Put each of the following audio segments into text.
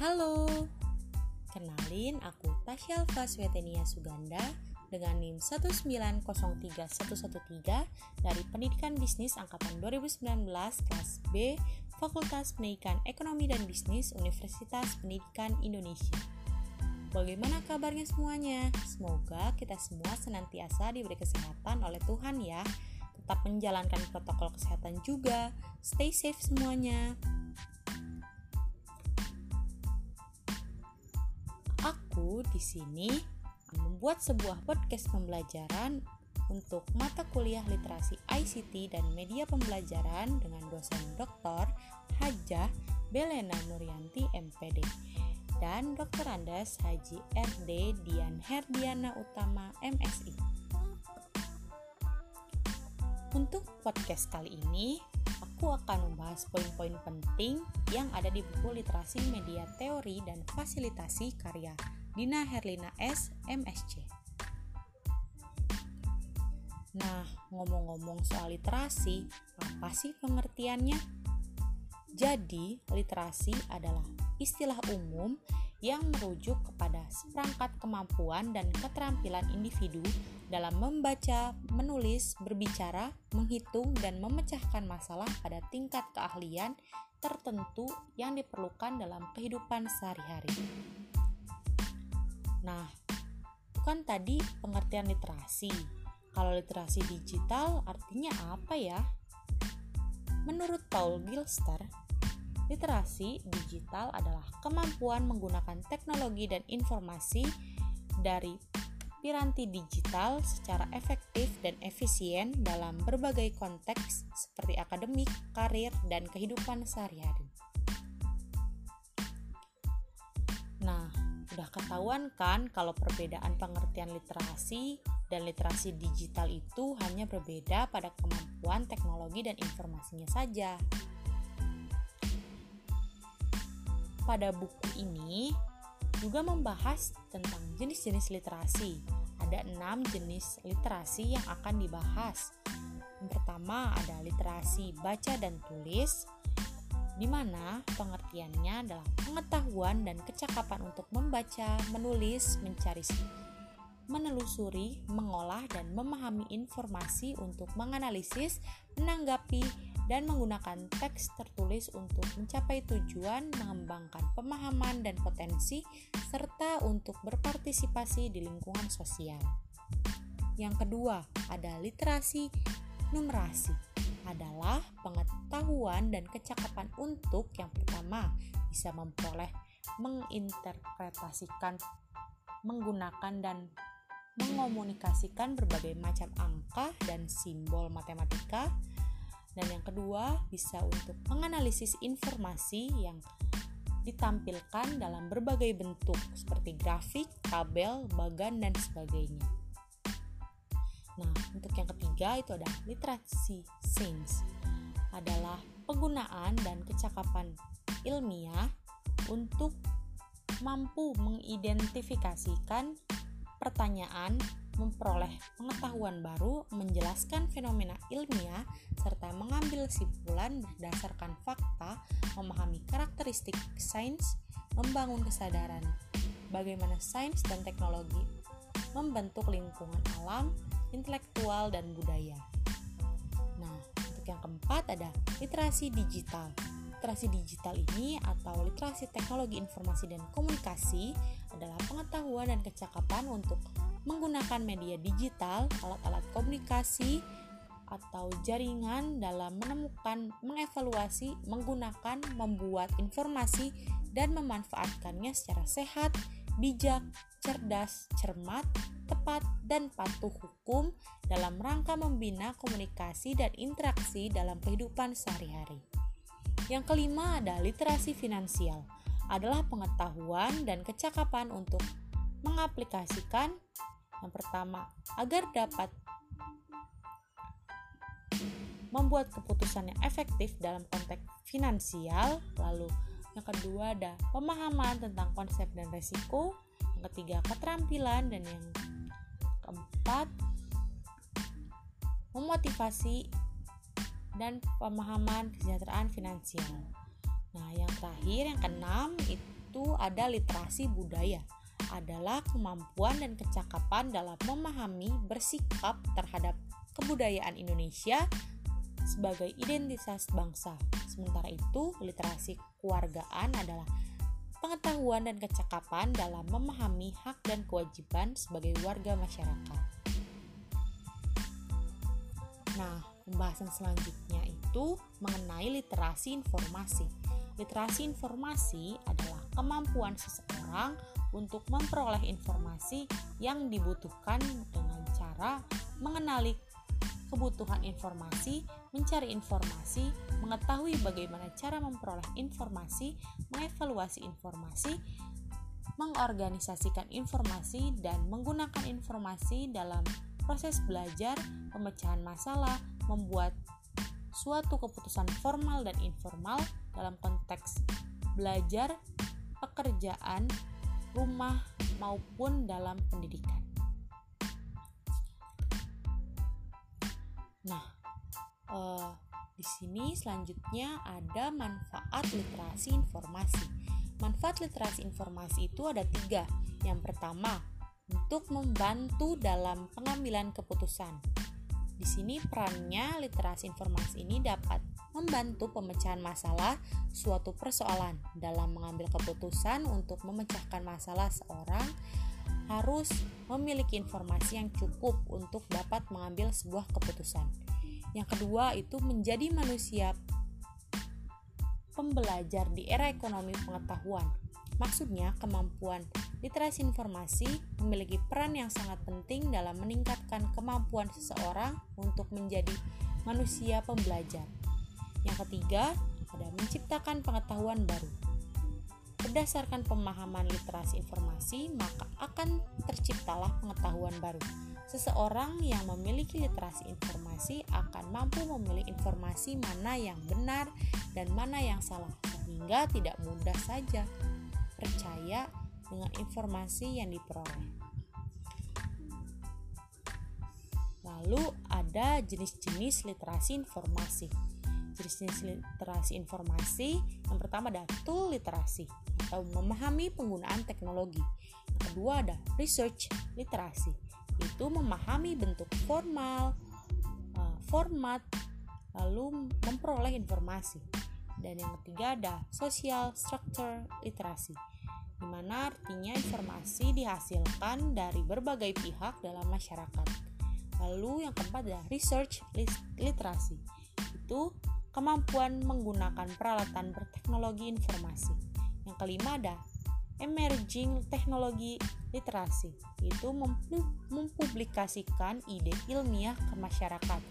Halo, kenalin aku Tasya Faswetenia Suganda dengan NIM 1903113 dari Pendidikan Bisnis Angkatan 2019 kelas B Fakultas Pendidikan Ekonomi dan Bisnis Universitas Pendidikan Indonesia. Bagaimana kabarnya semuanya? Semoga kita semua senantiasa diberi kesehatan oleh Tuhan ya. Tetap menjalankan protokol kesehatan juga. Stay safe semuanya. Aku di sini membuat sebuah podcast pembelajaran untuk mata kuliah literasi ICT dan media pembelajaran dengan dosen Dr. Hajah Belena Nuryanti MPD dan Dr. Andes Haji RD Dian Herdiana Utama MSI. Untuk podcast kali ini, aku akan membahas poin-poin penting yang ada di buku Literasi Media Teori dan Fasilitasi karya Dina Herlina S. MSC. Nah, ngomong-ngomong soal literasi, apa sih pengertiannya? Jadi, literasi adalah istilah umum yang merujuk kepada seperangkat kemampuan dan keterampilan individu dalam membaca, menulis, berbicara, menghitung, dan memecahkan masalah pada tingkat keahlian tertentu yang diperlukan dalam kehidupan sehari-hari. Nah, bukan tadi pengertian literasi. Kalau literasi digital artinya apa ya? Menurut Paul Gilster, literasi digital adalah kemampuan menggunakan teknologi dan informasi dari piranti digital secara efektif dan efisien dalam berbagai konteks seperti akademik, karir, dan kehidupan sehari-hari. Udah ketahuan kan kalau perbedaan pengertian literasi dan literasi digital itu hanya berbeda pada kemampuan teknologi dan informasinya saja. Pada buku ini juga membahas tentang jenis-jenis literasi. Ada enam jenis literasi yang akan dibahas. Yang pertama ada literasi baca dan tulis, di mana pengertiannya adalah pengetahuan dan kecakapan untuk membaca, menulis, mencari, menelusuri, mengolah, dan memahami informasi untuk menganalisis, menanggapi, dan menggunakan teks tertulis untuk mencapai tujuan, mengembangkan pemahaman dan potensi, serta untuk berpartisipasi di lingkungan sosial. Yang kedua, ada literasi numerasi adalah pengetahuan dan kecakapan untuk yang pertama bisa memperoleh, menginterpretasikan, menggunakan dan mengomunikasikan berbagai macam angka dan simbol matematika. Dan yang kedua, bisa untuk menganalisis informasi yang ditampilkan dalam berbagai bentuk seperti grafik, tabel, bagan, dan sebagainya. Nah, untuk yang ketiga itu ada literasi sains. Adalah penggunaan dan kecakapan ilmiah untuk mampu mengidentifikasikan pertanyaan, memperoleh pengetahuan baru, menjelaskan fenomena ilmiah, serta mengambil kesimpulan berdasarkan fakta, memahami karakteristik sains, membangun kesadaran bagaimana sains dan teknologi membentuk lingkungan alam, intelektual, dan budaya. Nah, untuk yang keempat ada literasi digital. Literasi digital ini atau literasi teknologi informasi dan komunikasi adalah pengetahuan dan kecakapan untuk menggunakan media digital, alat-alat komunikasi, atau jaringan dalam menemukan, mengevaluasi, menggunakan, membuat informasi, dan memanfaatkannya secara sehat, bijak, cerdas, cermat, tepat, dan patuh hukum dalam rangka membina komunikasi dan interaksi dalam kehidupan sehari-hari. Yang kelima ada literasi finansial, adalah pengetahuan dan kecakapan untuk mengaplikasikan yang pertama agar dapat membuat keputusan yang efektif dalam konteks finansial, lalu yang kedua ada pemahaman tentang konsep dan resiko, yang ketiga keterampilan. Dan yang keempat memotivasi dan pemahaman kesejahteraan finansial. Nah, yang terakhir yang keenam itu ada literasi budaya. Adalah kemampuan dan kecakapan dalam memahami bersikap terhadap kebudayaan Indonesia sebagai identitas bangsa. Sementara itu, literasi kewargaan adalah pengetahuan dan kecakapan dalam memahami hak dan kewajiban sebagai warga masyarakat. Nah, pembahasan selanjutnya itu mengenai literasi informasi. Literasi informasi adalah kemampuan seseorang untuk memperoleh informasi yang dibutuhkan dengan cara mengenali kebutuhan informasi, mencari informasi, mengetahui bagaimana cara memperoleh informasi, mengevaluasi informasi, mengorganisasikan informasi, dan menggunakan informasi dalam proses belajar, pemecahan masalah, membuat suatu keputusan formal dan informal dalam konteks belajar, pekerjaan, rumah, maupun dalam pendidikan. Nah, uh, di sini selanjutnya ada manfaat literasi informasi. Manfaat literasi informasi itu ada tiga. Yang pertama, untuk membantu dalam pengambilan keputusan. Di sini perannya literasi informasi ini dapat membantu pemecahan masalah suatu persoalan dalam mengambil keputusan untuk memecahkan masalah seorang harus memiliki informasi yang cukup untuk dapat mengambil sebuah keputusan. Yang kedua itu menjadi manusia pembelajar di era ekonomi pengetahuan. Maksudnya, kemampuan literasi informasi memiliki peran yang sangat penting dalam meningkatkan kemampuan seseorang untuk menjadi manusia pembelajar. Yang ketiga, ada menciptakan pengetahuan baru. Berdasarkan pemahaman literasi informasi, maka akan terciptalah pengetahuan baru. Seseorang yang memiliki literasi informasi akan mampu memilih informasi mana yang benar dan mana yang salah, sehingga tidak mudah saja percaya dengan informasi yang diperoleh. Lalu ada jenis-jenis literasi informasi. Jenis-jenis literasi informasi yang pertama ada tool literasi atau memahami penggunaan teknologi. Yang kedua ada research literasi, itu memahami bentuk formal, eh, format, lalu memperoleh informasi. Dan yang ketiga ada social structure literasi, di mana artinya informasi dihasilkan dari berbagai pihak dalam masyarakat. Lalu yang keempat adalah research literasi, itu kemampuan menggunakan peralatan berteknologi informasi. Yang kelima ada emerging teknologi literasi, itu mempublikasikan ide ilmiah ke masyarakat.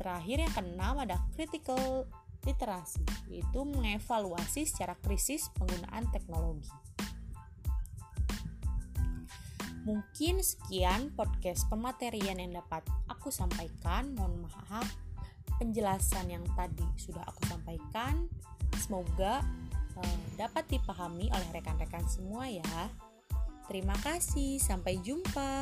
Terakhir yang keenam ada critical literasi, yaitu mengevaluasi secara krisis penggunaan teknologi. Mungkin sekian podcast pematerian yang dapat aku sampaikan. Mohon maaf penjelasan yang tadi sudah aku sampaikan. Semoga uh, dapat dipahami oleh rekan-rekan semua ya. Terima kasih, sampai jumpa.